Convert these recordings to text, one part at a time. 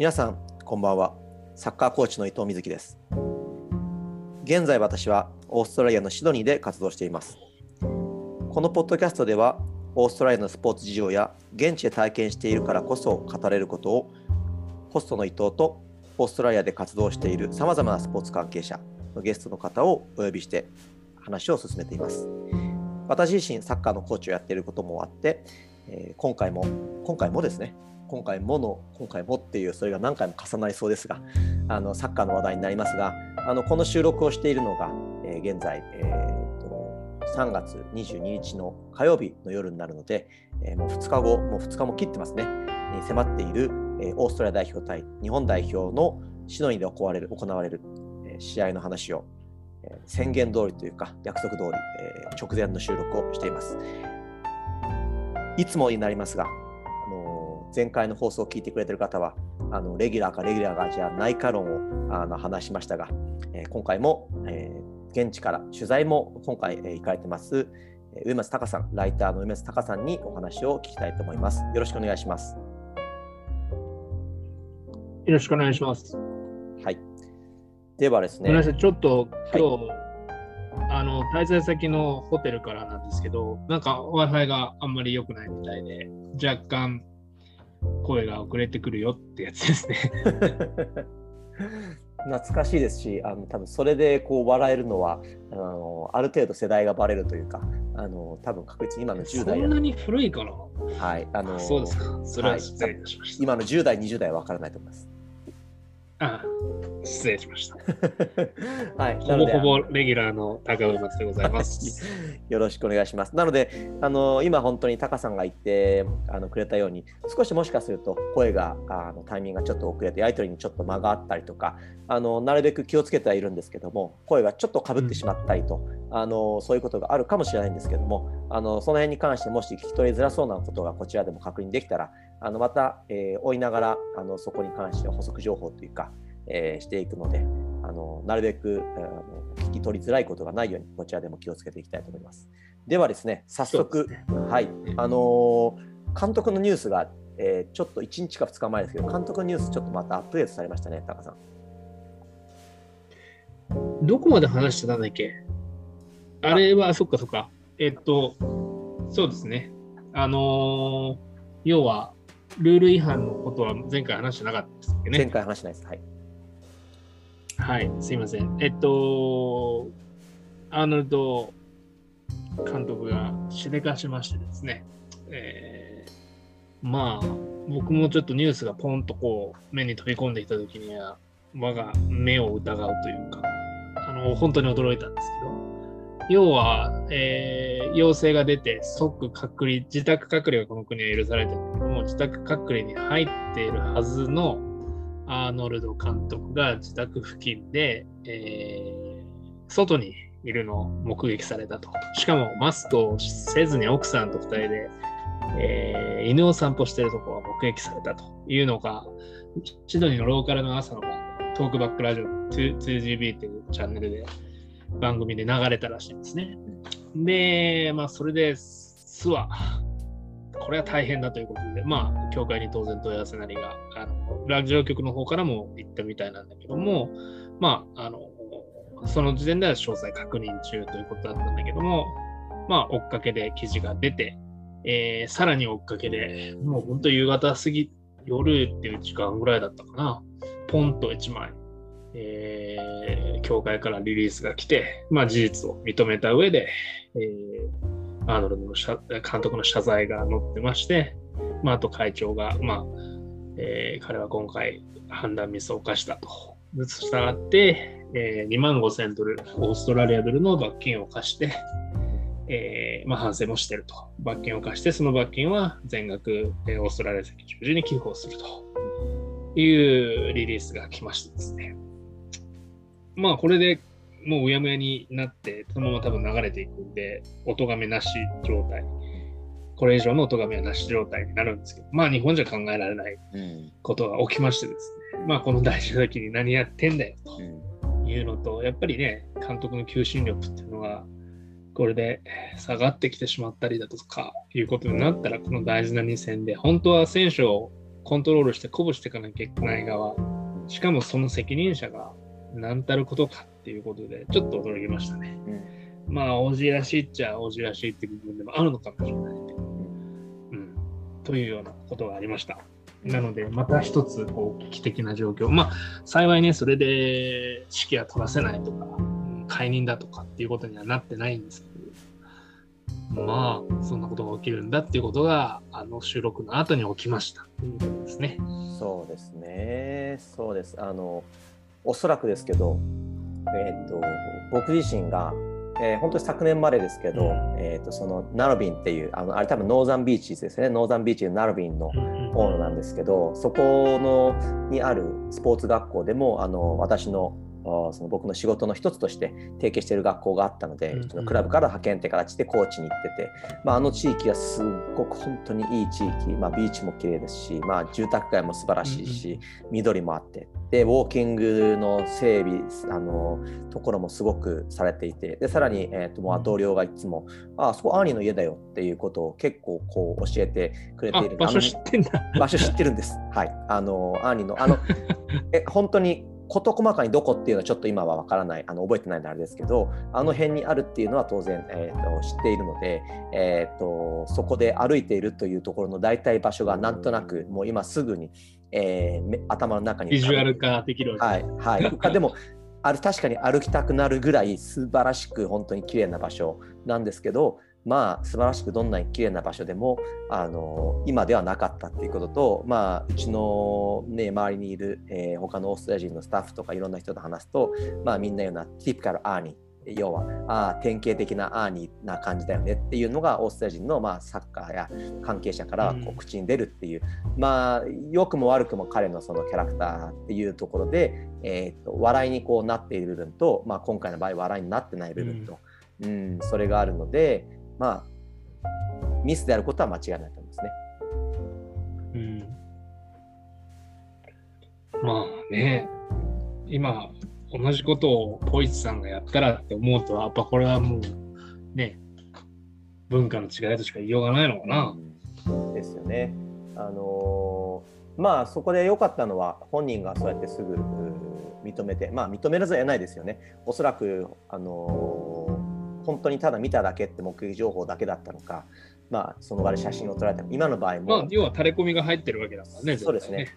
皆さんこんばんは。サッカーコーチの伊藤瑞希です。現在私はオーストラリアのシドニーで活動しています。このポッドキャストではオーストラリアのスポーツ事情や現地で体験しているからこそ語れることをホストの伊藤とオーストラリアで活動しているさまざまなスポーツ関係者のゲストの方をお呼びして話を進めています。私自身サッカーのコーチをやっていることもあって、え、今回も今回もですね今回もの今回もっていうそれが何回も重なりそうですがあのサッカーの話題になりますがあのこの収録をしているのが、えー、現在、えーと、3月22日の火曜日の夜になるので、えー、もう2日後もう2日も切ってますねに迫っている、えー、オーストラリア代表対日本代表のシドニーで行われる行われる、えー、試合の話を、えー、宣言通りというか約束通り、えー、直前の収録をしています。いつもになりますが、前回の放送を聞いてくれてる方はあのレギュラーかレギュラーがじゃないか論をあの話しましたが、えー、今回も、えー、現地から取材も今回、えー、行かれてます上松隆さんライターの上松隆さんにお話を聞きたいと思います。よろしくお願いします。よろしくお願いします。はい。ではですね。ちょっと今日、はいあの滞在先のホテルからなんですけど、なんか Wi-Fi があんまり良くないみたいで、若干声が遅れてくるよってやつですね。懐かしいですしあの多分それでこう笑えるのはあのある程度世代がバレるというかあの多分確実に今の10代そんなに古いかなはいあのそうですか。それは失礼いたしました、はい、今の10代20代は分からないと思いますあ失礼しました。はい、ほぼほぼレギュラーの高尾松でございます。よろしくお願いします。なので、あの今本当にタカさんが言ってあのくれたように、少しもしかすると声があのタイミングがちょっと遅れて、やり取りにちょっと間があったりとか、あのなるべく気をつけてはいるんですけども、声がちょっとかぶってしまったりと、うん、あのそういうことがあるかもしれないんですけども、あのその辺に関してもし聞き取りづらそうなことがこちらでも確認できたら、あのまた、えー、追いながらあのそこに関して補足情報というか、えー、していくので、あのなるべくあの聞き取りづらいことがないように、こちらでも気をつけていきたいと思います。ではですね、早速、ね、はい、あのー、監督のニュースが、えー、ちょっと1日か2日前ですけど、監督のニュースちょっとまたアップデートされましたね、タカさん。どこまで話してたんだっけ？あれは、そっかそっか。えっと、そうですね。あのー、要は、ルール違反のことは前回話してなかったですね。前回話してないです。はい。はい、すいません。えっと、アーノルド監督がしでかしましてですね、えー、まあ、僕もちょっとニュースがポンとこう目に飛び込んできたときには、我が目を疑うというか、あの本当に驚いたんですけど、要は、えー、陽性が出て即隔離、自宅隔離がこの国は許されてるけども、自宅隔離に入っているはずのアーノルド監督が自宅付近で、えー、外にいるのを目撃されたと。しかもマスクをせずに奥さんと2人で、えー、犬を散歩しているところが目撃されたというのが、シドニーのローカルの朝のトークバックラジオ 2GB というチャンネルで番組で流れたらしいんですね。で、まあ、それで、巣はこれは大変だということで、まあ、教会に当然問い合わせなりが、あのラジオ局の方からも行ったみたいなんだけども、まあ、あの、その時点では詳細確認中ということだったんだけども、まあ、追っかけで記事が出て、えー、さらに追っかけで、もう本当夕方過ぎ、夜っていう時間ぐらいだったかな、ポンと1枚、え教会からリリースが来て、まあ、事実を認めた上で、えーアーノルドの監督の謝罪が載ってまして、まあ、あと会長が、まあえー、彼は今回判断ミスを犯したと。したがって、えー、2万5000ドル、オーストラリアドルの罰金を課して、えーまあ、反省もしていると。罰金を課して、その罰金は全額、えー、オーストラリア赤十字に寄付をするというリリースが来ましてですね。まあ、これでもううやむやになって、そのまま多分流れていくんで、音がめなし状態。これ以上の音がめはなし状態になるんですけど、まあ日本じゃ考えられないことが起きましてですね、うん、まあこの大事な時に何やってんだよというのと、やっぱりね、監督の求心力っていうのは、これで下がってきてしまったりだとかいうことになったら、この大事な2戦で、本当は選手をコントロールして鼓舞していかなきゃいけない側、しかもその責任者が何たることかっていうことで、ちょっと驚きましたね。うんまあ、王子らしいっちゃ王子らしいって部分でもあるのかもしれない。うん、というようなことがありました。なので、また一つこう危機的な状況。まあ、幸いね、それで指揮は取らせないとか、うん解任だとかっていうことにはなってないんですけど、まあ、そんなことが起きるんだっていうことが、あの収録の後に起きましたということですね。そうですね、そうです。あの、おそらくですけど、えっ、と、僕自身が、えー本当に昨年までですけど、うん。えっ、と、そのナロビンっていう、あの、あれ多分ノーザンビーチですね、ノーザンビーチのナロビンの大野なんですけど、そこのにあるスポーツ学校でも、あの、私の、あその僕の仕事の一つとして提携している学校があったので、うんうちのクラブから派遣って形でコーチに行ってて、まあ、あの地域はすっごく本当にいい地域、まあ、ビーチも綺麗ですし、まあ、住宅街も素晴らしいし、緑もあってでウォーキングの整備あのところもすごくされていてでさらに、えー、ともう同僚がいつも「ああそこアーニーの家だよ」っていうことを結構こう教えてくれている、あ場所知ってんだ。場所知ってるんです。はい。あの、アーニーの、あの、え、本当に事細かにどこっていうのはちょっと今はわからない、あの覚えてないのであれですけど、あの辺にあるっていうのは当然、えーと知っているので、えーと、そこで歩いているというところの大体場所がなんとなく、もう今すぐに、えーめ頭の中にビジュアル化化できるわけ。はい、はい。浮かでも、ある確かに歩きたくなるぐらい素晴らしく本当に綺麗な場所なんですけど、まあ素晴らしくどんなに綺麗な場所でもあの今ではなかったっていうことと、まあ、うちの、ね、周りにいる、えー他のオーストラリア人のスタッフとかいろんな人と話すと、まあ、みんなようなティピカルアーニー要はあー典型的なアーニーな感じだよねっていうのがオーストラリア人の、まあ、サッカーや関係者からこうん。う口に出るっていう、まあ良くも悪くも彼のそのキャラクターっていうところで、えー、と笑いにこうなっている部分と、まあ、今回の場合笑いになってない部分と、うんそれがあるのでまあミスであることは間違いないと思いますね。うんまあね、今、同じことをポイチさんがやったらって思うと、やっぱこれはもうね、文化の違いとしか言いようがないのかな。うんですよね。あのーまあそこで良かったのは本人がそうやってすぐ認めてまあ認めらざるを得ないですよね。おそらくあのー本当にただ見ただけって目撃情報だけだったのか、まあその場で写真を撮られた今の場合も、まあ、要は垂れ込みが入ってるわけだからね。そうですね。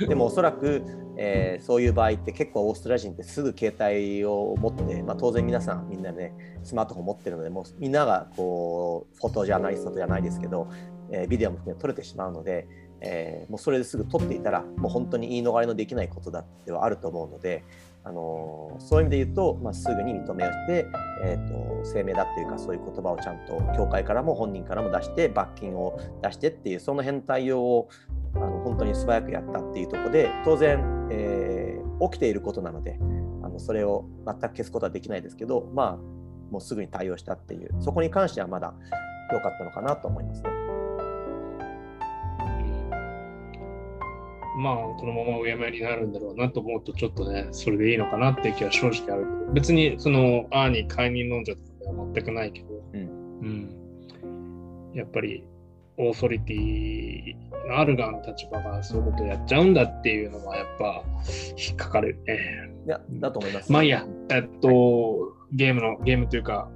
うんでもおそらく、えーそういう場合って結構オーストラリア人ってすぐ携帯を持って、まあ、当然皆さんみんなねスマートフォン持ってるのでもうみんながこうフォトジャーナリストじゃないですけど、えービデオも含めて撮れてしまうので、えーもうそれですぐ撮っていたらもう本当に言い逃れのできないことだってはあると思うので、あのそういう意味で言うと、まあ、すぐに認めをして、えー、と声明だっていうかそういう言葉をちゃんと協会からも本人からも出して罰金を出してっていうその辺対応をあの本当に素早くやったっていうところで当然、えー起きていることなのであのそれを全く消すことはできないですけどまあもうすぐに対応したっていうそこに関してはまだ良かったのかなと思いますね。まあ、このままうやむやになるんだろうなと思うと、ちょっとね、それでいいのかなっていう気は正直あるけど、別に、その、アーニー解任論者とかでは全くないけど、うんうんやっぱり、オーソリティのある側の立場がそういうことをやっちゃうんだっていうのは、やっぱ、引っかかるよね。いやだと思います。まあいいや、えっと、ゲームの、ゲームというか、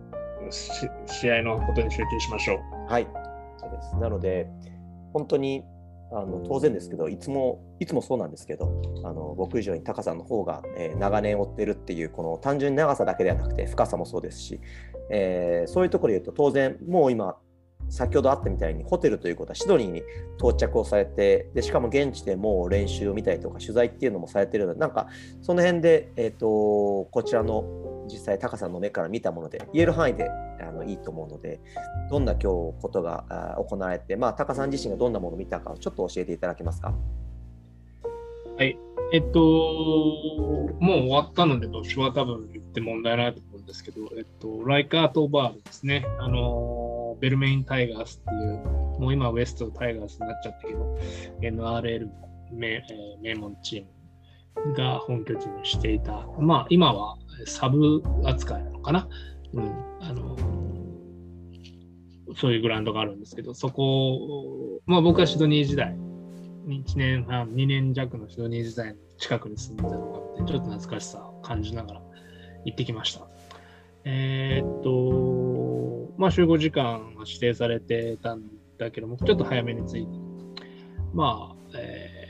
し試合のことに集中しましょう。はい、そうです。なので、本当にあの当然ですけど、いつもいつもそうなんですけど、あの僕以上に高さの方が、えー長年追ってるっていう、この単純に長さだけではなくて、深さもそうですし、えーそういうところで言うと、当然、もう今、先ほどあったみたいに、ホテルということはシドニーに到着をされて、でしかも現地でもう練習を見たりとか、取材っていうのもされてるので、なんか、その辺で、えー、とこちらの実際、高さんの目から見たもので、言える範囲であのいいと思うので、どんな今日ことが行われて、まあ、タカさん自身がどんなものを見たかをちょっと教えていただけますか？はい。えっと、もう終わったので、私は多分言って問題ないと思うんですけど、えっと、ライカートバールですね。あの、ベルメインタイガースっていう、もう今ウエストタイガースになっちゃったけど、NRL 名,、えー名門チームが本拠地にしていた、まあ今はサブ扱いなのかな？うん。あの、そういうグラウンドがあるんですけど、そこを、まあ僕はシドニー時代、1年半、2年弱のシドニー時代の近くに住んでたのがあって、ちょっと懐かしさを感じながら行ってきました。えーっと、まあ集合時間は指定されてたんだけども、ちょっと早めに着いて、まあ、えー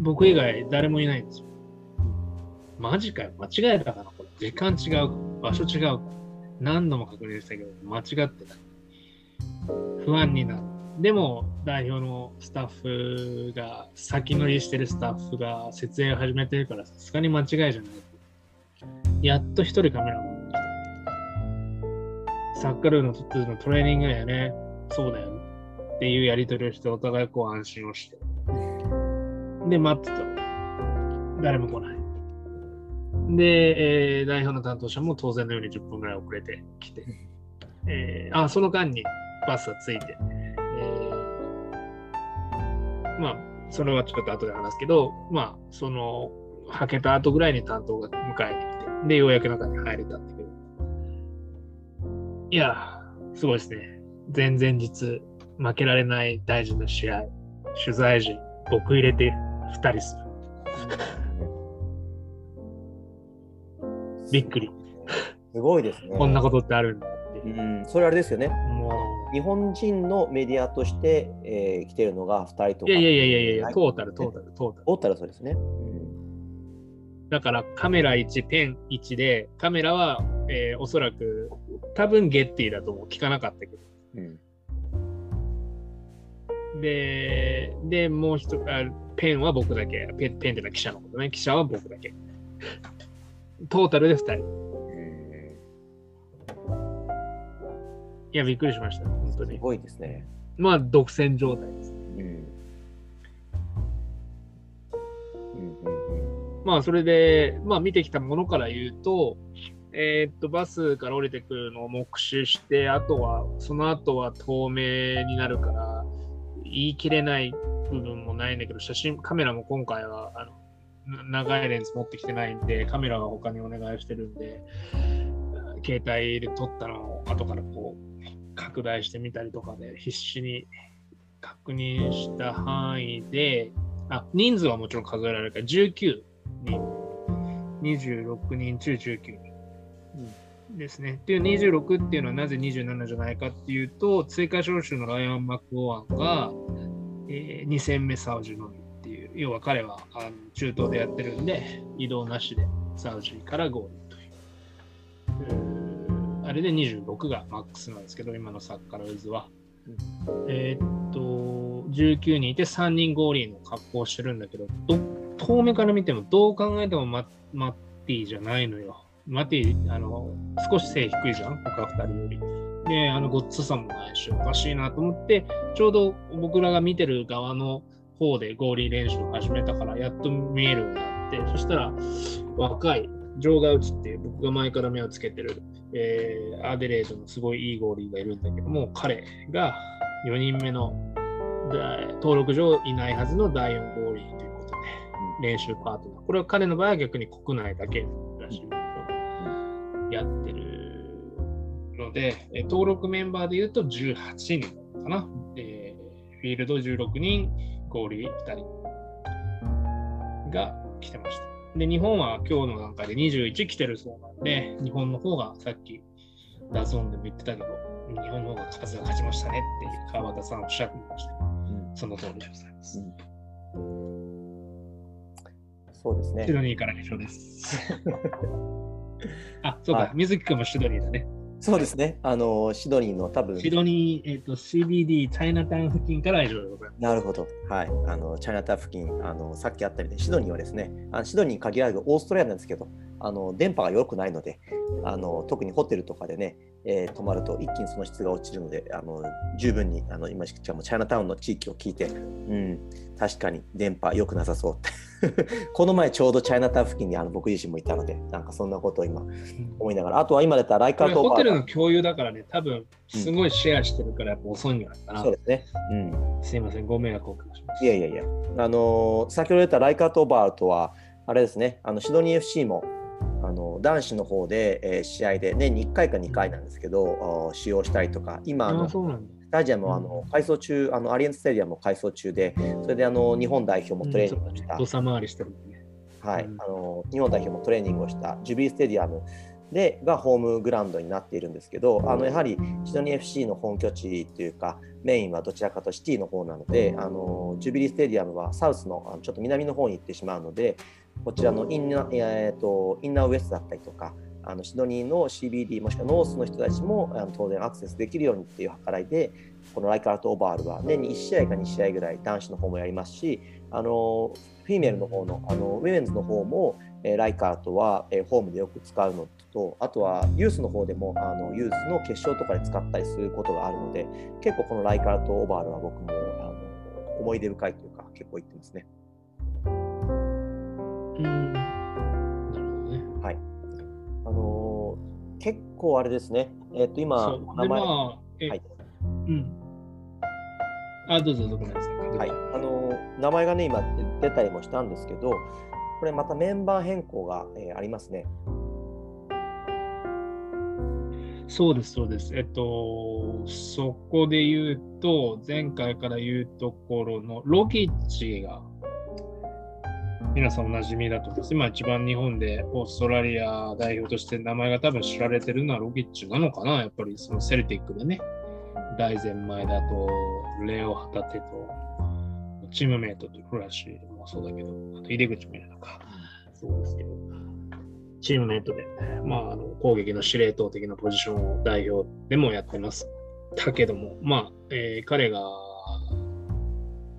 僕以外誰もいないんですよ。マジかよ、間違えたかな、これ。時間違う、場所違う。何度も確認したけど、間違って。た。不安になる。でも、代表の。スタッフが、先乗りして。るスタッフが設営を始めて。るから、さすがに間違いじゃない。やっと一人カメラマンが来た。サッカールーののトレーニングだよね。そうだよね。って。いうやり取りをして、お互いこう安心をして。で、待って。た。誰も来ない。で、えー代表の担当者も当然のように10分ぐらい遅れてきて、えーあ、その間にバスが着いて、えーまあ、それはちょっと後で話すけど、まあ、その、はけた後ぐらいに担当が迎えに来て、で、ようやく中に入れたんだけど、いや、すごいですね。前々日、負けられない大事な試合、取材時、僕入れて2人する。びっくり。すごいですね。こんなことってあるんだっていうう。ん、それあれですよね。も日本人のメディアとして、えー来てるのが2人とう、か。いやいやいやいやいや、はいトータル、トータル、トータル。トータルそうですね。だからカメラ1、ペン1で、カメラは、えーおそらく、多分ゲッティだと思う。聞かなかったけど。うん。で、で、もう一つ、あペンは僕だけ。ペンペンってのは記者のことね。記者は僕だけ。トータルで2人。うんいや、びっくりしました。本当に。すごいですね。まあ、独占状態です。うん。うんうんうんまあ、それで、まあ、見てきたものから言うと、えーっと、バスから降りてくるのを目視して、あとは、その後は透明になるから、言い切れない部分もないんだけど、写真、カメラも今回は、あの、な長いレンズ持ってきてないんで、カメラは他にお願いしてるんで、携帯で撮ったのを後からこう、拡大してみたりとかで、必死に確認した範囲で、あ、人数はもちろん数えられるから、19人、26人中19人。ですね。っていう26っていうのはなぜ27じゃないかっていうと、追加招集のライアン・マクオアンが、え2戦目サウジのみ要は彼はあの中東でやってるんで、移動なしでサウジから合流という。あれで26がマックスなんですけど、今のサッカールーズは。えーっと、19人いて3人ゴーリーの格好をしてるんだけど、ど遠目から見てもどう考えてもマ、マッティじゃないのよ。マッティ、あの、少し背低いじゃん、他2人より。で、あの、ごっつさもないし、おかしいなと思って、ちょうど僕らが見てる側の方でゴーリー練習を始めたから、やっと見えるようになって、そしたら、若い、ジョーガウチっていう僕が前から目をつけてる、えーアデレードのすごいいいゴーリーがいるんだけども、彼が4人目の登録上いないはずの第4ゴーリーということで、練習パートナー。これは彼の場合は逆に国内だけらしいんだけど、やってるので、登録メンバーで言うと18人かな。えーフィールド16人、ゴーリー2人が来てました。で、日本は今日の段階で21来てるそうなんで、日本の方がさっき DAZN でも言ってたけど、日本の方が数が勝ちましたねって川端さんおっしゃってました。うんその通りでございます。そうですねシ。ドニーから以上です。あ、そうか、はい水木君もシドニーだね。そうですね。あの、シドニーの多分、シドニー、えっ、と、CBD、チャイナタウン付近から以上でございます。なるほど。はい。あの、チャイナタウン付近、あの、さっきあったみたいに、シドニーはですね、あのシドニーに限らずオーストラリアなんですけど、あの、電波が良くないので、あの、特にホテルとかでね、えー泊まると一気にその質が落ちるので、あの、十分に、あの、今、しかもチャイナタウンの地域を聞いて、うん、確かに電波良くなさそうって。この前ちょうどチャイナタウン付近にあの僕自身もいたので、なんかそんなことを今思いながら、あとは今出たライカこれーとホテルの共有だからね、多分すごいシェアしてるからやっぱ遅いんじゃないかな。そうですね。うん。すいません、ご迷惑をおかけしましいやいやいや、あのー先ほど言ったライカート・バートは、あれですね、あのシドニー FC もあの男子の方で、えー、試合で年に1回か2回なんですけど、使用したりとか、今あの、スタジアムはあの改装中、あのアリエンススタジアムも改装中で、それであの日本代表もトレーニングをした、土佐回りしてるね。はい、あの日本代表もトレーニングをしたジュビリスタジアムでがホームグラウンドになっているんですけどあのやはりシドニー FC の本拠地というかメインはどちらかとシティの方なのであのジュビリースタジアムは South のちょっと南の方に行ってしまうのでこちらの Inner、えーと、 Inner West だったりとかあのシドニーの CBD もしくはノースの人たちもあの当然アクセスできるようにっていう計らいでこの Leichhardt Oval は年に1試合か2試合ぐらい男子の方もやりますしあの female の方のあの women's の方もえライカートは、えホームでよく使うのとあとはユースの方でもあのユースの決勝とかで使ったりすることがあるので結構このライカートオーバールは僕もあの思い出深いというか結構言ってますね。あのー、結構あれですね。えっ、ー、と今名前、まあ、はい。うん。あどうぞどこなんですか。はい。あのー、名前がね今出たりもしたんですけど。これまたメンバー変更が、えー、ありますね。そうです、そうです。えっと、そこで言うと、前回から言うところのロキッチが、皆さんおなじみだと思います。今一番日本でオーストラリア代表として名前が多分知られてるのはロキッチなのかなやっぱりそのセルティックでね、大前前だと、レオ・ハタテと、チームメイトとフラッシュもそうだけど、あと入り口もいるのか、そうですけど、チームメイトで、まあ、あの攻撃の司令塔的なポジションを代表でもやってます。だけども、まあ、えー、彼が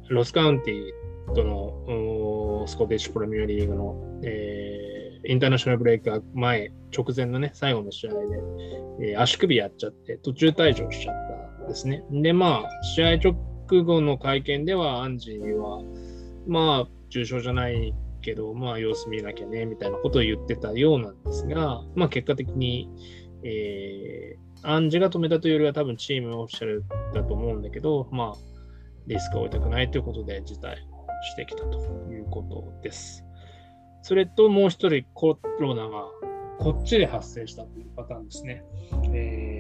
ロスカウンティとのスコティッシュプレミアリーグの、えー、インターナショナルブレイク前、直前のね、最後の試合で、えー、足首やっちゃって、途中退場しちゃっですね。で、まあ、試合直後の会見では、アンジーは、まあ、重症じゃないけど、まあ、様子見なきゃね、みたいなことを言ってたようなんですが、まあ、結果的に、えー、アンジーが止めたというよりは多分チームオフィシャルだと思うんだけど、まあ、リスクを負いたくないということで辞退してきたということです。それともう一人コロナがこっちで発生したというパターンですね。えー、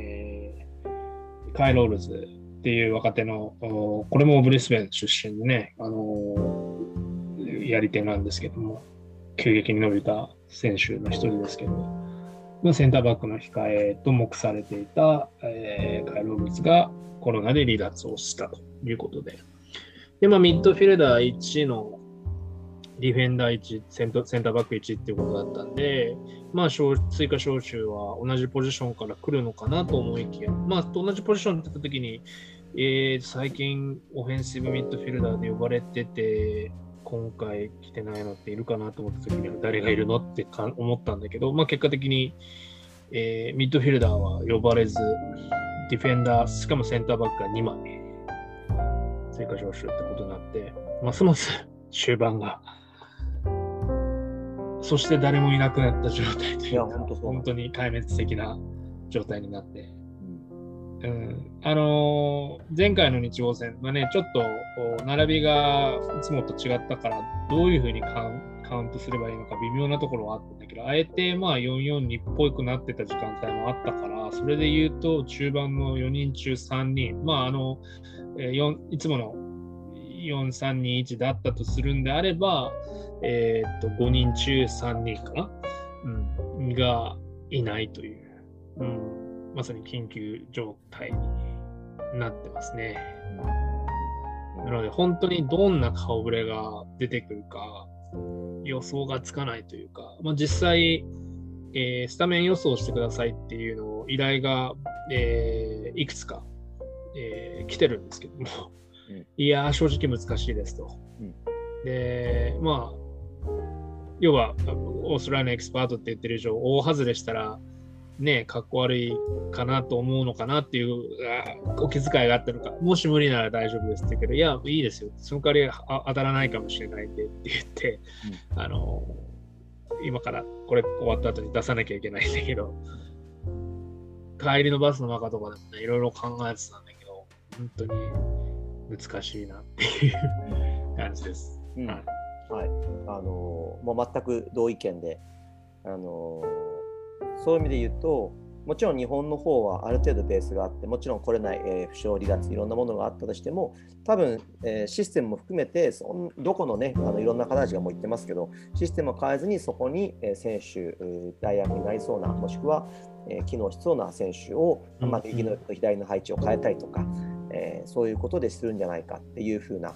カイロールズっていう若手の、これもブリスベン出身でね、あのやり手なんですけども、急激に伸びた選手の一人ですけど、まあセンターバックの控えと目されていた、えー、カイロブツがコロナで離脱をしたということで、でまあ、ミッドフィルダー1のディフェンダー1セン、ターバック1っていうことだったんで、まあ、追加招集は同じポジションから来るのかなと思いきや、まあ、同じポジションって言ったときに、えー、最近オフェンシブミッドフィルダーで呼ばれてて、今回来てないのっているかなと思った時には誰がいるのってか思ったんだけど、まあ、結果的に、えー、ミッドフィルダーは呼ばれず、ディフェンダー、しかもセンターバックが2枚追加招集ってことになって、ますます終盤が、そして誰もいなくなった状態というか、本当に壊滅的な状態になって、うん、あのー、前回の日曜戦はね、ちょっと並びがいつもと違ったから、どういうふうにカウントすればいいのか微妙なところはあったんだけど、あえてまあ442っぽくなってた時間帯もあったから、それで言うと中盤の4人中3人、まああの、4いつもの4321だったとするんであれば、えー、っと5人中3人かな、うん、がいないという。うんまさに緊急状態になってますね。なので、本当にどんな顔ぶれが出てくるか予想がつかないというか、まあ、実際、えー、スタメン予想してくださいっていうのを依頼が、えー、いくつか、えー、来てるんですけども、うん、いや正直難しいですと。うん、で、まあ、要は、オーストラリアのエキスパートって言ってる以上、大外れしたら、ね、かっこ悪いかなと思うのかなっていうお気遣いがあったのか、もし無理なら大丈夫ですって言うけど、いや、いいですよ、その代わり当たらないかもしれないんでって言って、うん、あの、今からこれ終わった後に出さなきゃいけないんだけど、帰りのバスの中とかでもね、いろいろ考えてたんだけど、本当に難しいなっていう感じです。うん、はい。もう全く同意見で、あのそういう意味で言うと、もちろん日本の方はある程度ベースがあって、もちろん来れない、えー、負傷離脱、いろんなものがあったとしても、多分、えー、システムも含めてそん、どこのね、あのいろんな方たちがもう言ってますけど、システムを変えずにそこに、えー、選手、大学になりそうな、もしくは、えー、機能しそうな選手を、まあ、右のと左の配置を変えたりとか、えー、そういうことでするんじゃないかっていうふうな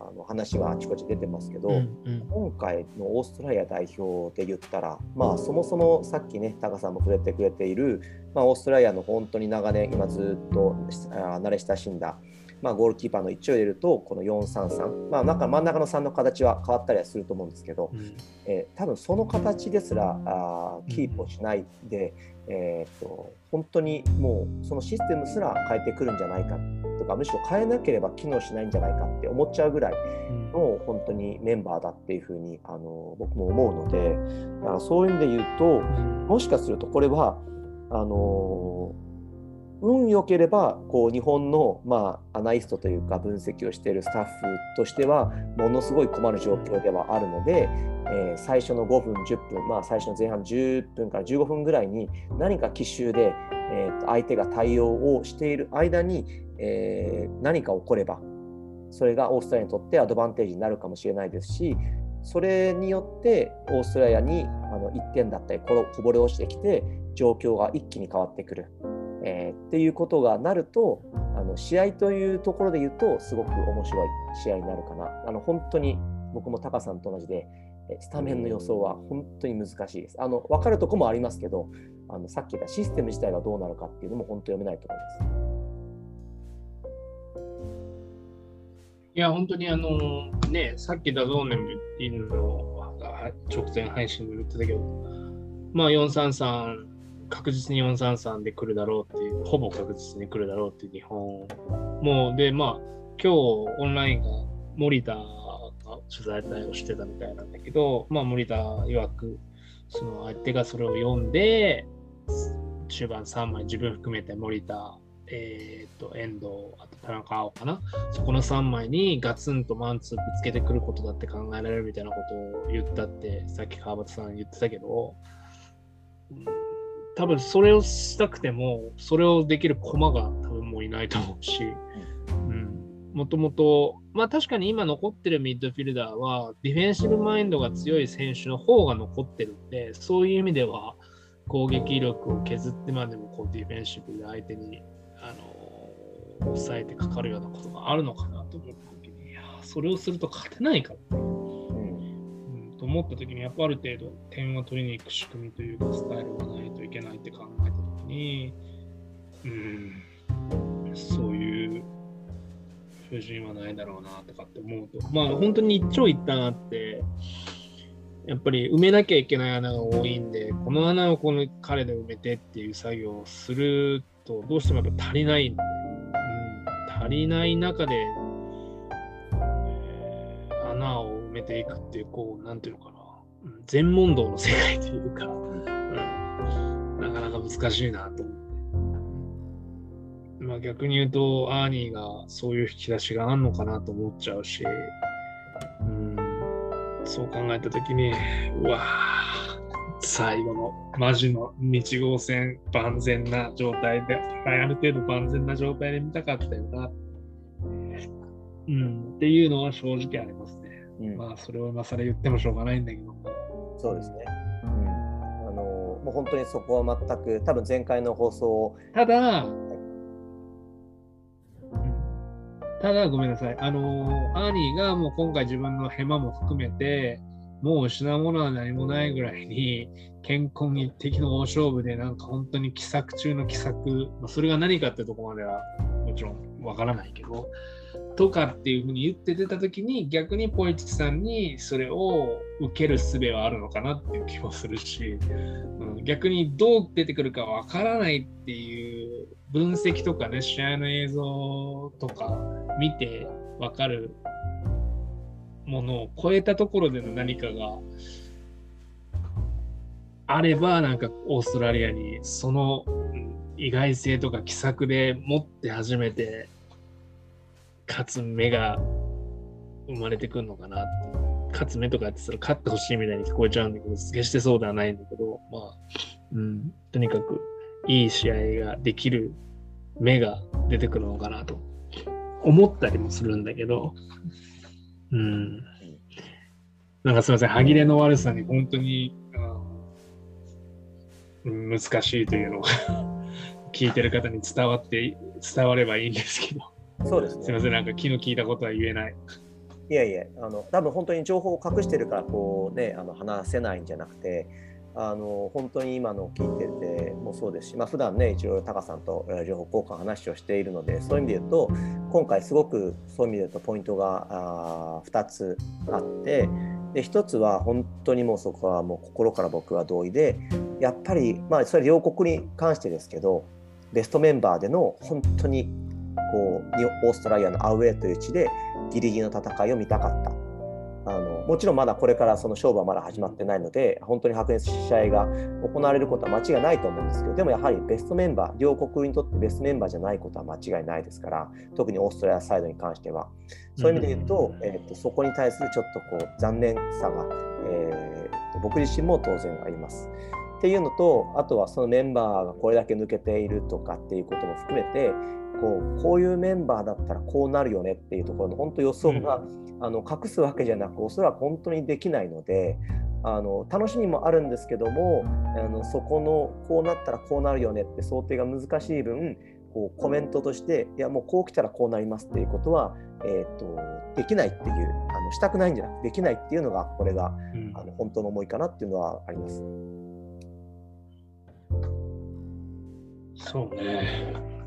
あの話はあちこち出てますけど、うんうん、今回のオーストラリア代表で言ったら、まあ、そもそもさっきね、タカさんも触れてくれている、まあ、オーストラリアの本当に長年、今ずっと慣れ親しんだ、まあ、ゴールキーパーの1を入れると、この433、まあ、なんか真ん中の3の形は変わったりはすると思うんですけど、うん、えー、多分その形ですらあキープをしないで、えーと、本当にもうそのシステムすら変えてくるんじゃないかとかむしろ変えなければ機能しないんじゃないかって思っちゃうぐらいの本当にメンバーだっていうふうにあの僕も思うのでだからそういう意味で言うともしかするとこれはあの運良ければこう日本の、まあ、アナリストというか分析をしているスタッフとしてはものすごい困る状況ではあるので、えー、最初の5分10分、まあ、最初の前半10分から15分ぐらいに何か奇襲で、えー、と相手が対応をしている間に、えー、何か起こればそれがオーストラリアにとってアドバンテージになるかもしれないですしそれによってオーストラリアにあの1点だったりこぼれ落ちてきて状況が一気に変わってくる。えー、っていうことがなるとあの試合というところで言うとすごく面白い試合になるかな。あの本当に僕もタカさんと同じでスタメンの予想は本当に難しいです。あの分かるとこもありますけどあのさっき言ったシステム自体がどうなるかっていうのも本当読めないと思います。や本当にあのねさっきダゾーネムっていうのを直前配信で言ってたけどまあ433確実に433で来るだろうっていう、ほぼ確実に来るだろうっていう日本もう、で、まあ、今日オンラインが森田が取材対応してたみたいなんだけど、まあ、森田曰く、その相手がそれを読んで、中盤3枚、自分含めて森田、えっ、と、遠藤、あ田中碧かな。そこの3枚にガツンとマンツーぶつけてくることだって考えられるみたいなことを言ったって、さっき川端さん言ってたけど、多分それをしたくても、それをできる駒が多分もういないと思うし、もともと、まあ確かに今残ってるミッドフィルダーは、 defensive mind が強い選手の方が残ってるんで、そういう意味では、攻撃力を削ってまでもこう defensive で相手に、あの、抑えてかかるようなことがあるのかなと思った時に、いやそれをすると勝てないから。ね。と思った時に、やっぱある程度点を取りに行く仕組みというか、スタイルがないといけないって考えた時に、うん、そういう不人はないだろうなとかって思うと、まあ本当に一長一短あって、やっぱり埋めなきゃいけない穴が多いんで、この穴をこの彼で埋めてっていう作業をすると、どうしてもやっぱ足りないんで、足りない中で、えー、穴をめていくっていう、こう、なんていうのかな、全問答の世界というか、うん、なかなか難しいなと思って。まあ、逆に言うと、アーニーがそういう引き出しがあるのかなと思っちゃうし、うん、そう考えたときに、うわ最後のマジの1号線万全な状態で、ある程度万全な状態で見たかったよな、うん、っていうのは正直ありますね。うん、まあそれを今更言ってもしょうがないんだけど。そうですね、うん、あのもう本当にそこは全く多分前回の放送ただ、はい、ただごめんなさい。あのアーニーがもう今回自分のヘマも含めてもう失うものは何もないぐらいに健康に敵の大勝負でなんか本当に奇策中の奇策、まあ、それが何かってとこまではもちろんわからないけどとかっていうふうに言って出た時に逆にポイチさんにそれを受ける術はあるのかなっていう気もするし、うん、逆にどう出てくるかわからないっていう分析とかね試合の映像とか見てわかるものを超えたところでの何かがあればなんかオーストラリアにその意外性とか奇策で持って初めて勝つ目が生まれてくるのかなって勝つ目とかってたら勝ってほしいみたいに聞こえちゃうんだけど、決してそうではないんだけど、まあ、うん、とにかくいい試合ができる目が出てくるのかなと思ったりもするんだけど、うん。なんかすみません、歯切れの悪さに本当に、うん、難しいというのが 聞いてる方に伝わって伝わればいいんですけど。そうですね。すみません、なんか気の利いたことは言えない。いやいや、あの多分本当に情報を隠してるからこうねあの話せないんじゃなくて、あの本当に今の聞いててもそうですし、まあ普段ね一応タカさんと情報交換話をしているのでそういう意味で言うと今回すごくそういう意味で言うとポイントがあ2つあってで1つは本当にもうそこはもう心から僕は同意でやっぱりまあそれ両国に関してですけどベストメンバーでの本当にこうオーストラリアのアウェーという地でギリギリの戦いを見たかった。もちろんまだこれからその勝負はまだ始まってないので本当に白熱試合が行われることは間違いないと思うんですけどでもやはりベストメンバー両国にとってベストメンバーじゃないことは間違いないですから特にオーストラリアサイドに関してはそういう意味で言うと,、えーと、そこに対するちょっとこう残念さが、えーと僕自身も当然あります。っていうのとあとはそのメンバーがこれだけ抜けているとかっていうことも含めてこうこういうメンバーだったらこうなるよねっていうところの本当予想が、うん、あの隠すわけじゃなくおそらく本当にできないのであの楽しみもあるんですけどもあのそこのこうなったらこうなるよねって想定が難しい分こうコメントとしていやもうこう来たらこうなりますっていうことは、えーと、できないっていうあのしたくないんじゃなくてできないっていうのがこれが、うん、あの本当の思いかなっていうのはあります。そうね。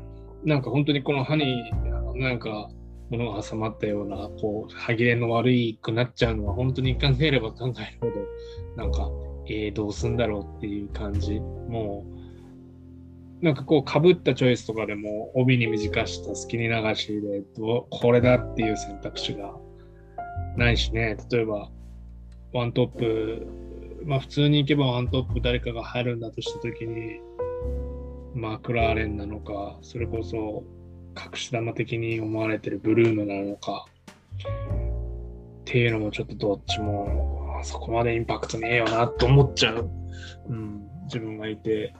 なんか本当にこの歯になんか物が挟まったようなこう歯切れの悪いくなっちゃうのは本当に考えれば考えるほどなんかえー、どうすんだろうっていう感じ。もうなんかこうかぶったチョイスとかでも帯に短した好きに流しでどこれだっていう選択肢がないしね。例えばワントップまあ普通に行けばワントップ誰かが入るんだとした時にマクラーレンなのか、それこそ隠し玉的に思われてるブルームなのか、っていうのもちょっとどっちもそこまでインパクトねえよなと思っちゃう、うん、自分がいて。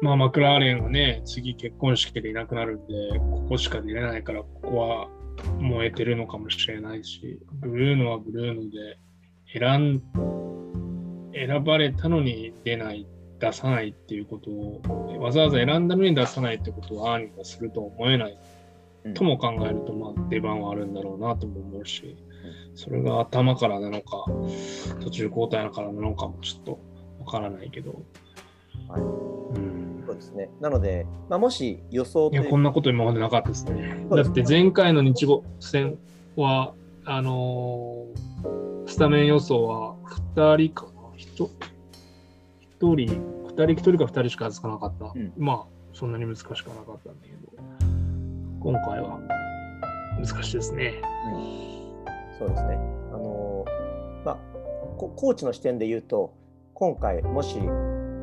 まあ、マクラーレンはね、次結婚式でいなくなるんで、ここしか出れないから、ここは燃えてるのかもしれないし、ブルーノはブルーノで選ん、選ばれたのに出ない出さないっていうことを、わざわざ選んだのに出さないってことは、アーニーがすると思えない、とも考えると、まあ、出番はあるんだろうなとも思うし、それが頭からなのか、途中交代からなのかもちょっとわからないけど。はい。うん、そうですね。なので、まあ、もし予想いや、こんなこと今までなかったですね。だって前回の日後戦は、あのー、スタメン予想は2人かな？1, 人、2人、1人か2人しか外かなかった。うん、まあ、そんなに難しくはなかったんだけど、今回は難しいですね。うん、そうですね。あのまあ、コーチの視点で言うと、今回、もし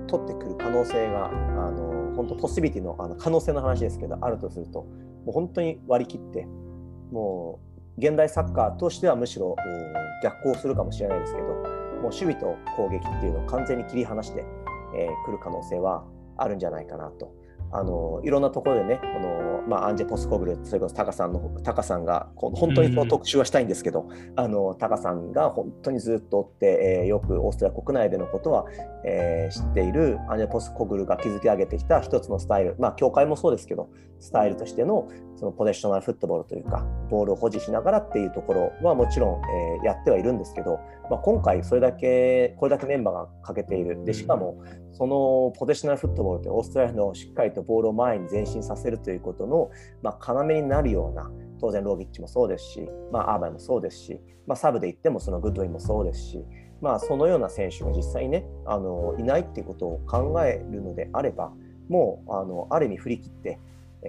取ってくる可能性が、あの本当、ポッシビティのあの可能性の話ですけど、あるとすると、もう本当に割り切って、もう現代サッカーとしてはむしろ逆行するかもしれないですけど、もう守備と攻撃っていうのを完全に切り離して、えー、来る可能性はあるんじゃないかなと。あのいろんなところでね、このまあ、アンジェ・ポスコグル、それこそタカさんのタカさんが、この本当にその特集はしたいんですけど、うん、あのタカさんが本当にずっと追って、えー、よくオーストラリア国内でのことは、えー、知っているアンジェ・ポスコグルが築き上げてきた一つのスタイル、まあ、協会もそうですけど、スタイルとしてのそのポゼッショナルフットボールというか、ボールを保持しながらっていうところはもちろん、えー、やってはいるんですけど、まあ、今回それだけ、これだけメンバーが欠けている。で、しかも、そのポゼッショナルフットボールってオーストラリアのしっかりとボールを前に前進させるということの、まあ、要になるような、当然ロービッチもそうですし、まあ、アーバイもそうですし、まあ、サブで言ってもそのグッドウィンもそうですし、まあ、そのような選手が実際ねあのいないっていうことを考えるのであればもうあのある意味振り切って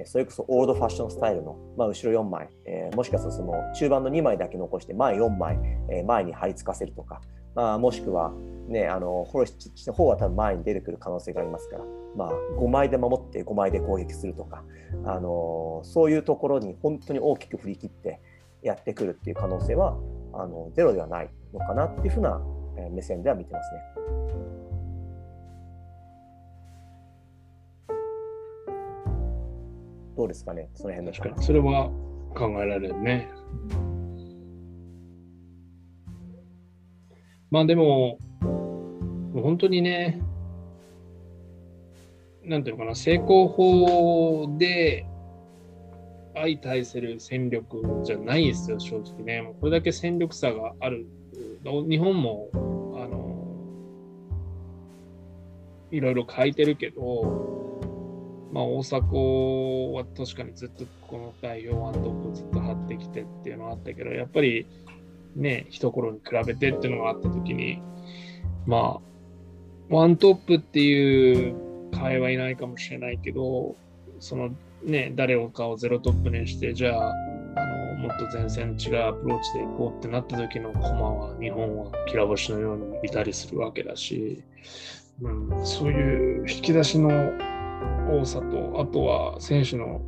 それこそオールドファッションスタイルの、まあ、後ろ4枚、えー、もしかするとその中盤の2枚だけ残して前4枚、えー、前に張り付かせるとか、まあ、もしくは、ね、あのフォレスチの方は多分前に出てくる可能性がありますから、まあ、5枚で守って5枚で攻撃するとか、あのそういうところに本当に大きく振り切ってやってくるっていう可能性はあのゼロではないのかなっていうふうな目線では見てますね。どうですかね、その辺の確かに、それは考えられるね。まあでも、本当にね、なんていうのかな、成功法で相対する戦力じゃないですよ、正直ね。これだけ戦力差がある。日本も、あの、いろいろ書いてるけど、まあ、大迫は確かにずっとこの代表ワントップずっと張ってきてっていうのはあったけど、やっぱりね、一頃に比べてっていうのがあったときに、まあ、ワントップっていう会はいないかもしれないけど、そのね、誰をかをゼロトップにして、じゃあ、あのもっと前線違うアプローチでいこうってなった時の駒は日本はきら星のようにいたりするわけだし、うん、そういう引き出しの多さと、あとは選手の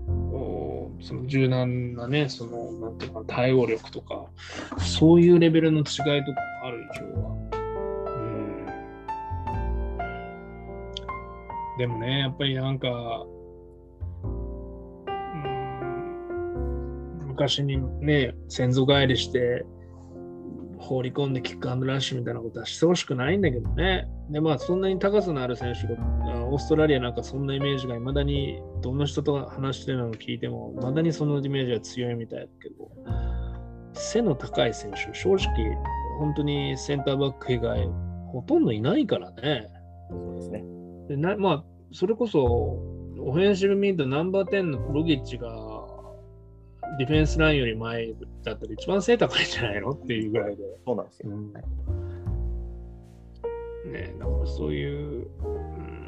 その柔軟なね、その、なんていうか、対応力とか、そういうレベルの違いとかある以上は、うん。でもね、やっぱりなんか、うん昔にね、先祖返りして放り込んでキックアンドラッシュみたいなことはしてほしくないんだけどね。で、まあ、そんなに高さのある選手が、オーストラリアなんかそんなイメージがいまだに、どんな人と話してるのを聞いても、いまだにそのイメージが強いみたいだけど、背の高い選手、正直、本当にセンターバック以外、ほとんどいないからね。そうですね。でなまあ、それこそ、オフェンシブミートナンバー10のプロギッチがディフェンスラインより前だったら一番背高いんじゃないのっていうぐらいで。そうなんですよ。うん、ねだからそういう、うん、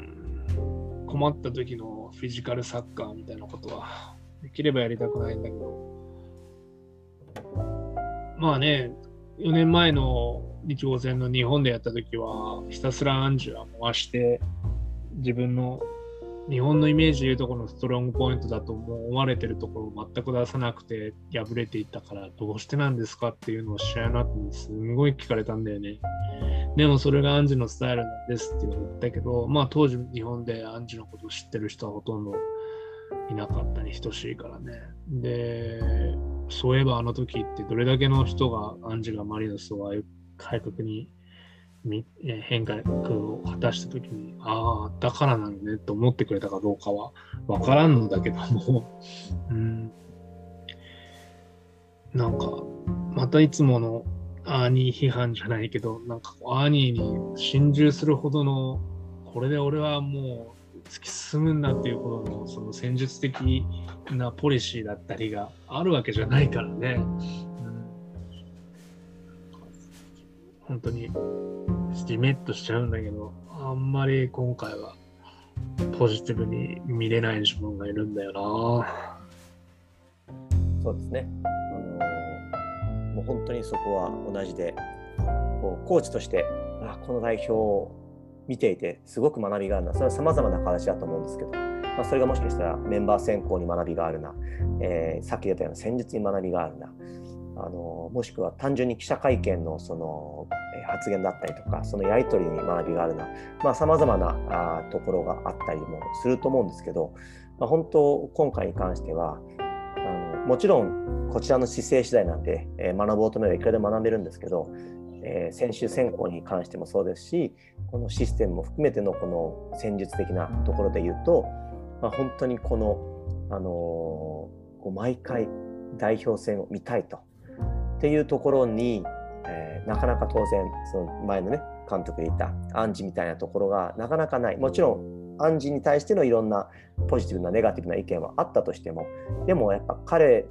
困った時のフィジカルサッカーみたいなことはできればやりたくないんだけど。まあね、4年前の日豪戦の日本でやった時はひたすらアンジュは回して自分の日本のイメージでいうとこのストロングポイントだと思われてるところを全く出さなくて敗れていったからどうしてなんですかっていうのを試合の後にすんごい聞かれたんだよね。でもそれがアンジのスタイルなんですって言ったけど、まあ当時日本でアンジのことを知ってる人はほとんどいなかったに等しいからね。で、そういえばあの時ってどれだけの人がアンジがマリノスをああいう改革に変化を果たした時にああだからなのねと思ってくれたかどうかは分からんのだけども、うん、なんかまたいつものアーニー批判じゃないけどなんかアーニーに心中するほどのこれで俺はもう突き進むんだっていうほどのその戦術的なポリシーだったりがあるわけじゃないからね。うん。本当に。じめっとしちゃうんだけど、あんまり今回はポジティブに見れない自分がいるんだよな。そうですね。あのもう本当にそこは同じで、こうコーチとしてあこの代表を見ていてすごく学びがあるな、それはさまざまな形だと思うんですけど、まあ、それがもしかしたらメンバー選考に学びがあるな、えー、さっき言ったような戦術に学びがあるな、あのもしくは単純に記者会見のその発言だったりとかそのやり取りに学びがあるなさまざ、まなあところがあったりもすると思うんですけど、まあ、本当今回に関してはあのもちろんこちらの姿勢次第なんで、えー、学ぼうと思えばいくらでも学べるんですけど、えー、選手選考に関してもそうですしこのシステムも含めてのこの戦術的なところで言うと、まあ、本当にこの、あのー、こう毎回代表戦を見たいと。っていうところに、なかなか当然その前のね監督で言った暗示みたいなところがなかなかない。もちろん暗示に対してのいろんなポジティブなネガティブな意見はあったとしてもでもやっぱ彼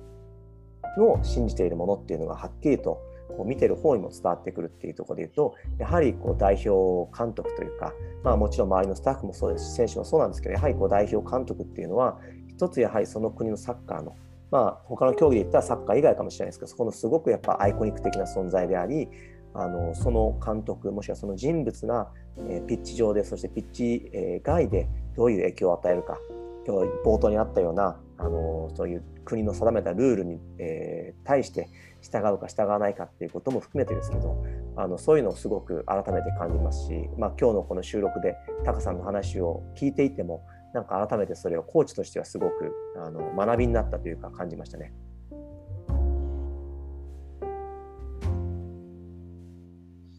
の信じているものっていうのがはっきりとこう見てる方にも伝わってくるっていうところで言うとやはりこう代表監督というか、まあ、もちろん周りのスタッフもそうですし選手もそうなんですけどやはりこう代表監督っていうのは一つやはりその国のサッカーのまあ、他の競技で言ったらサッカー以外かもしれないですけどそこのすごくやっぱアイコニック的な存在でありあのその監督もしくはその人物が、えー、ピッチ上でそしてピッチ、えー、外でどういう影響を与えるか今日冒頭にあったようなあのそういう国の定めたルールに、えー、対して従うか従わないかっていうことも含めてですけどあのそういうのをすごく改めて感じますし、まあ、今日のこの収録でタカさんの話を聞いていてもなんか改めてそれをコーチとしてはすごくあの学びになったというか感じましたね。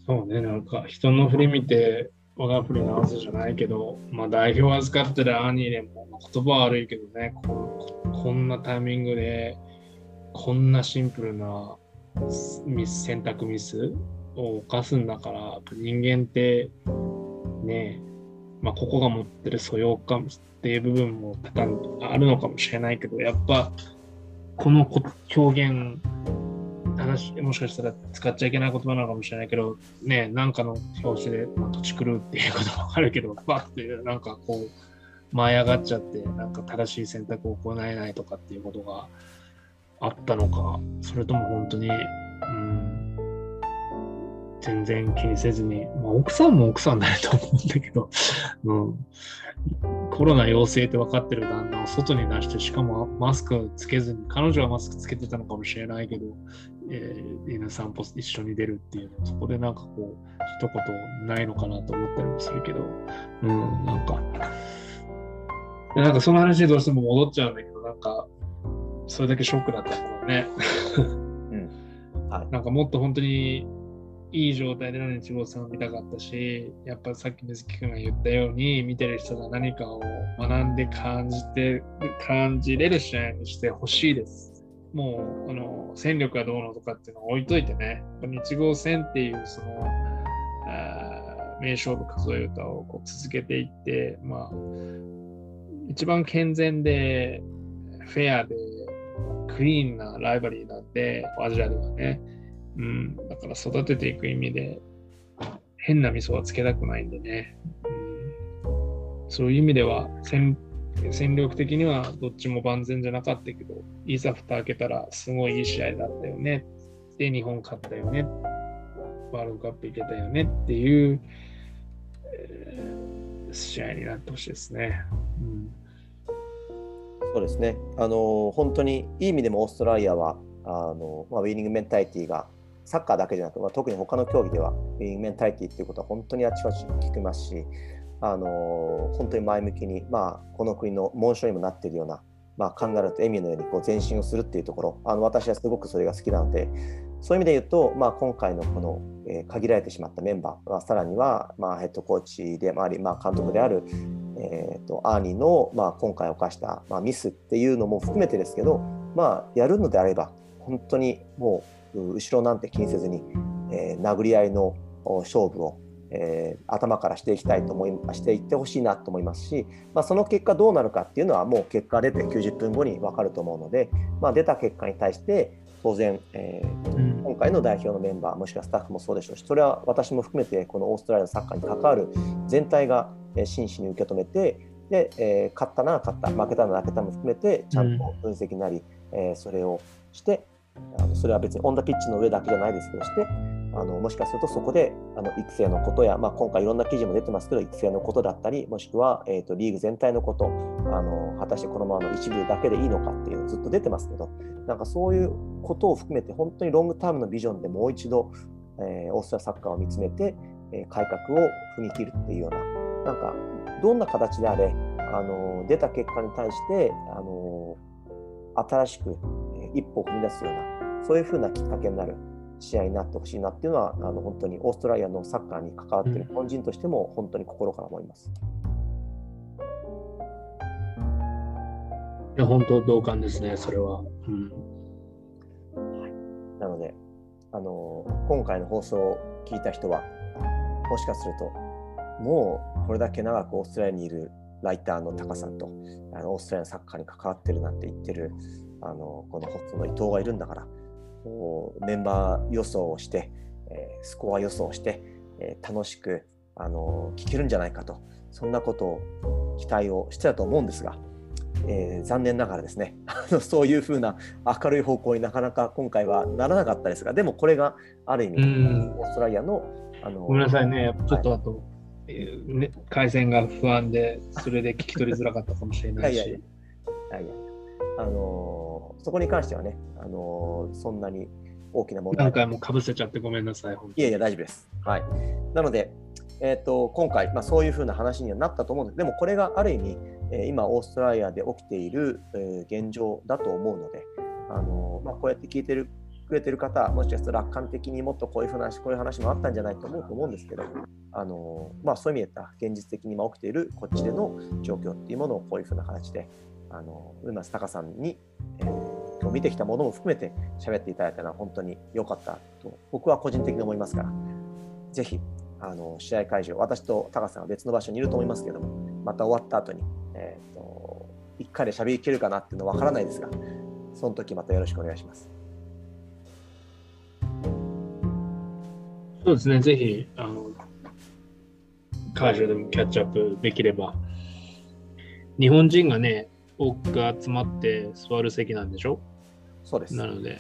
そうね、なんか人の振り見て我が振り直すじゃないけど、まあ、代表預かってる兄でも言葉悪いけどねこ、こんなタイミングでこんなシンプルなミス選択ミスを犯すんだから、人間ってね、まあ、ここが持ってる素養感っていう部分も多々あるのかもしれないけど、やっぱこの表現話もしかしたら使っちゃいけない言葉なのかもしれないけど、ね、なんかの表紙で、まあ、土地狂うっていうこともあるけど、バッてなんかこう、舞い上がっちゃって、なんか正しい選択を行えないとかっていうことがあったのか、それとも本当に、うん、全然気にせずに、まあ、奥さんも奥さんだと思うんだけど、うん、コロナ陽性って分かってる旦那を外に出して、しかもマスクつけずに、彼女はマスクつけてたのかもしれないけど、えー、犬散歩一緒に出るっていうのそこでなんかこう一言ないのかなと思ったりもするけどうんなんか。なんかその話にどうしても戻っちゃうんだけどなんかそれだけショックだったもんね、うん。はい、なんかもっと本当にいい状態で何日後さんを見たかったしやっぱさっき水木君が言ったように見てる人が何かを学んで感じて感じれる試合にしてほしいですもうあの戦力がどうのとかっていうのを置いといてね、日号戦っていうそのあ名勝負数え歌をこう続けていって、まあ、一番健全でフェアでクリーンなライバリーなんで、アジアではね。うん、だから育てていく意味で変な味噌はつけたくないんでね。うん、そういう意味では戦戦力的にはどっちも万全じゃなかったけど、いざ蓋開けたらすごいいい試合だったよね。で、日本勝ったよね。ワールドカップ行けたよねっていう、えー、試合になってほしいですね。うん、そうですね。あの本当にいい意味でもオーストラリアはあの、まあ、ウィニングメンタリティがサッカーだけじゃなく、まあ、特に他の競技ではウィンメンタリティっていうことは本当にあちこち聞きますし、あの本当に前向きに、まあ、この国の紋章にもなっているような、まあ、カンガルーとエミューのようにこう前進をするっていうところ。あの私はすごくそれが好きなのでそういう意味で言うと、まあ、今回のこの、えー、限られてしまったメンバー、まあ、さらには、まあ、ヘッドコーチでもあり、まあ、監督である、えーと、アーニーの、まあ、今回犯した、まあ、ミスっていうのも含めてですけど、まあ、やるのであれば本当にもう後ろなんて気にせずに、えー、殴り合いの勝負をえー、頭からしていきたいと思いしていってほしいなと思いますし、まあ、その結果どうなるかっていうのはもう結果出て90分後に分かると思うので、まあ、出た結果に対して当然、えー、今回の代表のメンバーもしくはスタッフもそうでしょうしそれは私も含めてこのオーストラリアのサッカーに関わる全体が真摯に受け止めてで、えー、勝ったなら勝った負けたなら負けたも含めてちゃんと分析なり、えー、それをしてあのそれは別にオンダピッチの上だけじゃないですけどしてあのもしかするとそこであの育成のことや、まあ、今回いろんな記事も出てますけど育成のことだったりもしくは、えーと、リーグ全体のことあの果たしてこのままの一部だけでいいのかっていうのずっと出てますけどなんかそういうことを含めて本当にロングタームのビジョンでもう一度、えー、オーストラリアサッカーを見つめて、えー、改革を踏み切るっていうようななんかどんな形であれあの出た結果に対してあの新しく一歩を踏み出すようなそういうふうなきっかけになる。試合になってほしいなっていうのはあの本当にオーストラリアのサッカーに関わっている日本人としても本当に心から思います。いや本当同感ですね、それは。うん、はい、なのであの、今回の放送を聞いた人は、もしかすると、もうこれだけ長くオーストラリアにいるライターのタカさんと、あのオーストラリアのサッカーに関わってるなんて言ってるあのこのホストの伊藤がいるんだから、メンバー予想をして、えスコア予想をして、え楽しくあの聞けるんじゃないかとそんなことを期待をしてたと思うんですが、えー、残念ながらですね そういうふうな明るい方向になかなか今回はならなかったですがでもこれがある意味オーストラリアのあのごめんなさいね。ちょっとあと、はい、ね、回線が不安でそれで聞き取りづらかったかもしれないし。いやいや。いやいやあのそこに関してはね、あのそんなに大きな問題何回もかぶせちゃってごめんなさい、いやいや、大丈夫です。はい、なので、えーと、今回、まあ、そういうふうな話にはなったと思うんです。でもこれがある意味、えー、今、オーストラリアで起きている、えー、現状だと思うので、あのまあ、こうやって聞いてるくれてる方、もしかすると楽観的にもっとこういう話、こういう話もあったんじゃないと思うと思うんですけど、あのまあ、そういう意味で現実的に今起きているこっちでの状況っていうものをこういうふうな形で、あの上松隆さんに、えー今日見てきたものも含めて喋っていただいたのは本当に良かったと僕は個人的に思いますから、ぜひあの試合会場、私と高さんは別の場所にいると思いますけども、また終わった後に、えーと、1回で喋りきるかなっていうのは分からないですが、その時またよろしくお願いします。そうですね、ぜひ、あの会場でもキャッチアップできれば。日本人がね、多く集まって座る席なんでしょ？そうです。なので、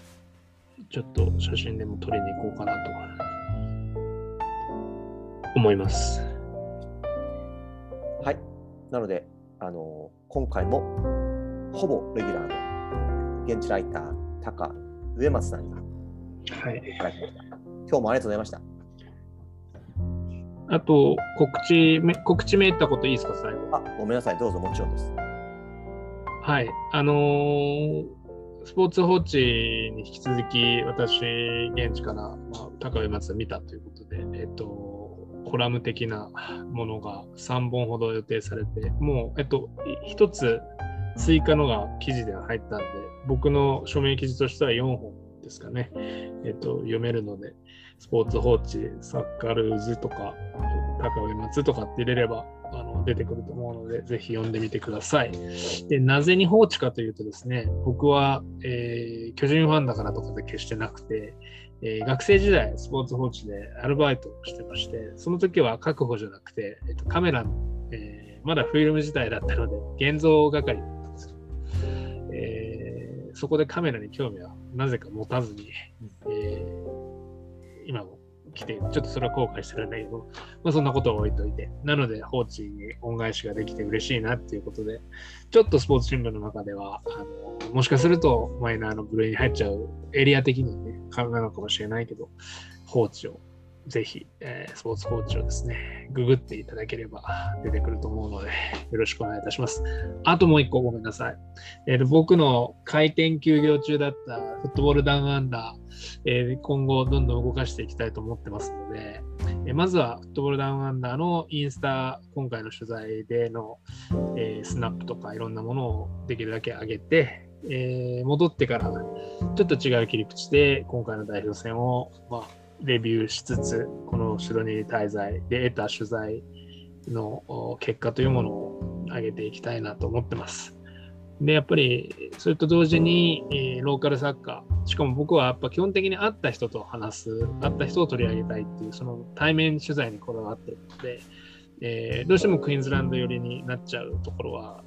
ちょっと写真でも撮りに行こうかなと思います。はい。なので、あの今回もほぼレギュラーの現地ライター、高上松さんが、はい、今日もありがとうございました。あと、告知、告知めいったこといいですか、最後。あ、ごめんなさい、どうぞ、もちろんです。はい。あのー、スポーツ報知に引き続き、私、現地から、まあ、高上松を見たということで、えっと、コラム的なものが3本ほど予定されて、もう、えっと、1つ追加のが記事では入ったんで、僕の署名記事としては4本ですかね、えっと、読めるので、スポーツ報知、サッカルーズとか、高上松とかって入れればあの出てくると思うので、ぜひ読んでみてください。でなぜに放置かというとですね、僕は、えー、巨人ファンだからとかで決してなくて、えー、学生時代、スポーツ報知でアルバイトをしてまして、その時は確保じゃなくて、えーと、カメラの、えー、まだフィルム時代だったので、現像係だったんですよ。えー、そこでカメラに興味はなぜか持たずに、え、今も来て、ちょっとそれは後悔してるんだけど、まあ、そんなことは置いといて、なので放置に恩返しができて嬉しいなっていうことで、ちょっとスポーツ新聞の中では、あのもしかするとマイナーの部類に入っちゃうエリア的にね、考えなのかもしれないけど、放置をぜひ、えー、スポーツコーチをですね、ググっていただければ出てくると思うので、よろしくお願いいたします。あともう一個ごめんなさい。えー、僕の開店休業中だったフットボールダウンアンダー、えー、今後どんどん動かしていきたいと思ってますので、えー、まずはフットボールダウンアンダーのインスタ、今回の取材での、えー、スナップとかいろんなものをできるだけ上げて、えー、戻ってからちょっと違う切り口で今回の代表戦を、まあ、レビューしつつ、このシドニー滞在で得た取材の結果というものを上げていきたいなと思ってます。で、やっぱりそれと同時に、えー、ローカルサッカー、しかも僕はやっぱ基本的に会った人と話す、会った人を取り上げたいっていう、その対面取材にこだわってるので、えー、どうしてもクイーンズランド寄りになっちゃうところは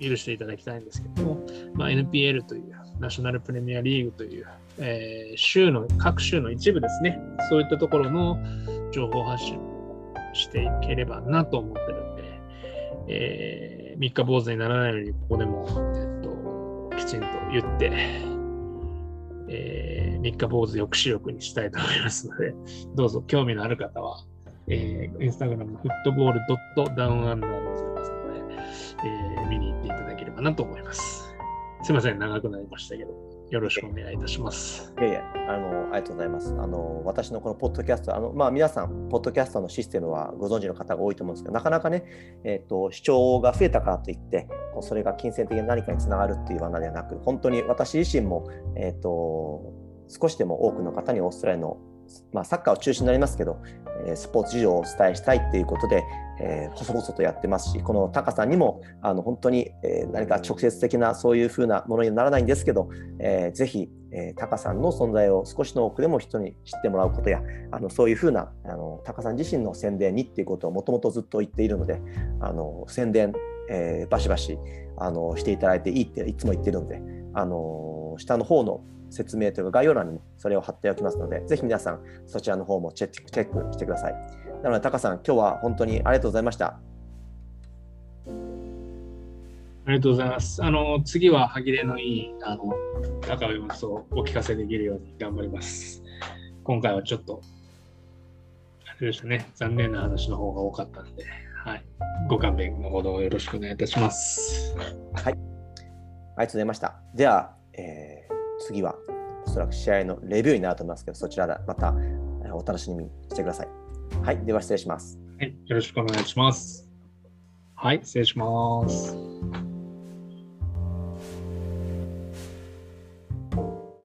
許していただきたいんですけども、まあ、NPL というナショナルプレミアリーグというえー、州の、各州の一部ですね、そういったところの情報発信をしていければなと思ってるんで、えー、三日坊主にならないように、ここでも、えっと、きちんと言って、えー、三日坊主抑止力にしたいと思いますので、どうぞ興味のある方は、えー、インスタグラムフットボールドットダウンアンダーでございますので、えー、見に行っていただければなと思います。すいません、長くなりましたけど。よろしくお願いいたします。いやいや、あの、ありがとうございます。あの、私のこのポッドキャスト、あの、まあ、皆さん、ポッドキャストのシステムはご存知の方が多いと思うんですけど、なかなかね、えっ、ー、と、視聴が増えたからといって、それが金銭的に何かにつながるっていう罠ではなく、本当に私自身も、えっ、ー、と、少しでも多くの方にオーストラリアのまあ、サッカーを中心になりますけど、えスポーツ事情をお伝えしたいっていうことで、えー、細々とやってますし、このタカさんにもあの本当に、えー、何か直接的なそういうふうなものにはならないんですけど、えー、ぜひ、えー、タカさんの存在を少しの多くでも人に知ってもらうことや、あのそういうふうなあのタカさん自身の宣伝にっていうことをもともとずっと言っているので、あの宣伝、えー、バシバシあのしていただいていいっていつも言ってるので、あの下の方の説明というか概要欄にもそれを貼っておきますので、ぜひ皆さんそちらの方もチェックチェックしてください。なので、タカさん、今日は本当にありがとうございました。ありがとうございます。あの、次は歯切れのいい、あの、仲良い様子をお聞かせできるように頑張ります。今回はちょっと、あれでしたね、残念な話の方が多かったんで、はい。ご勘弁のほどよろしくお願いいたします。はい。ありがとうございました。では、えー次はおそらく試合のレビューになると思いますけど、そちらでまたお楽しみにしてください。はい。では失礼します。はい。よろしくお願いします。はい。失礼します。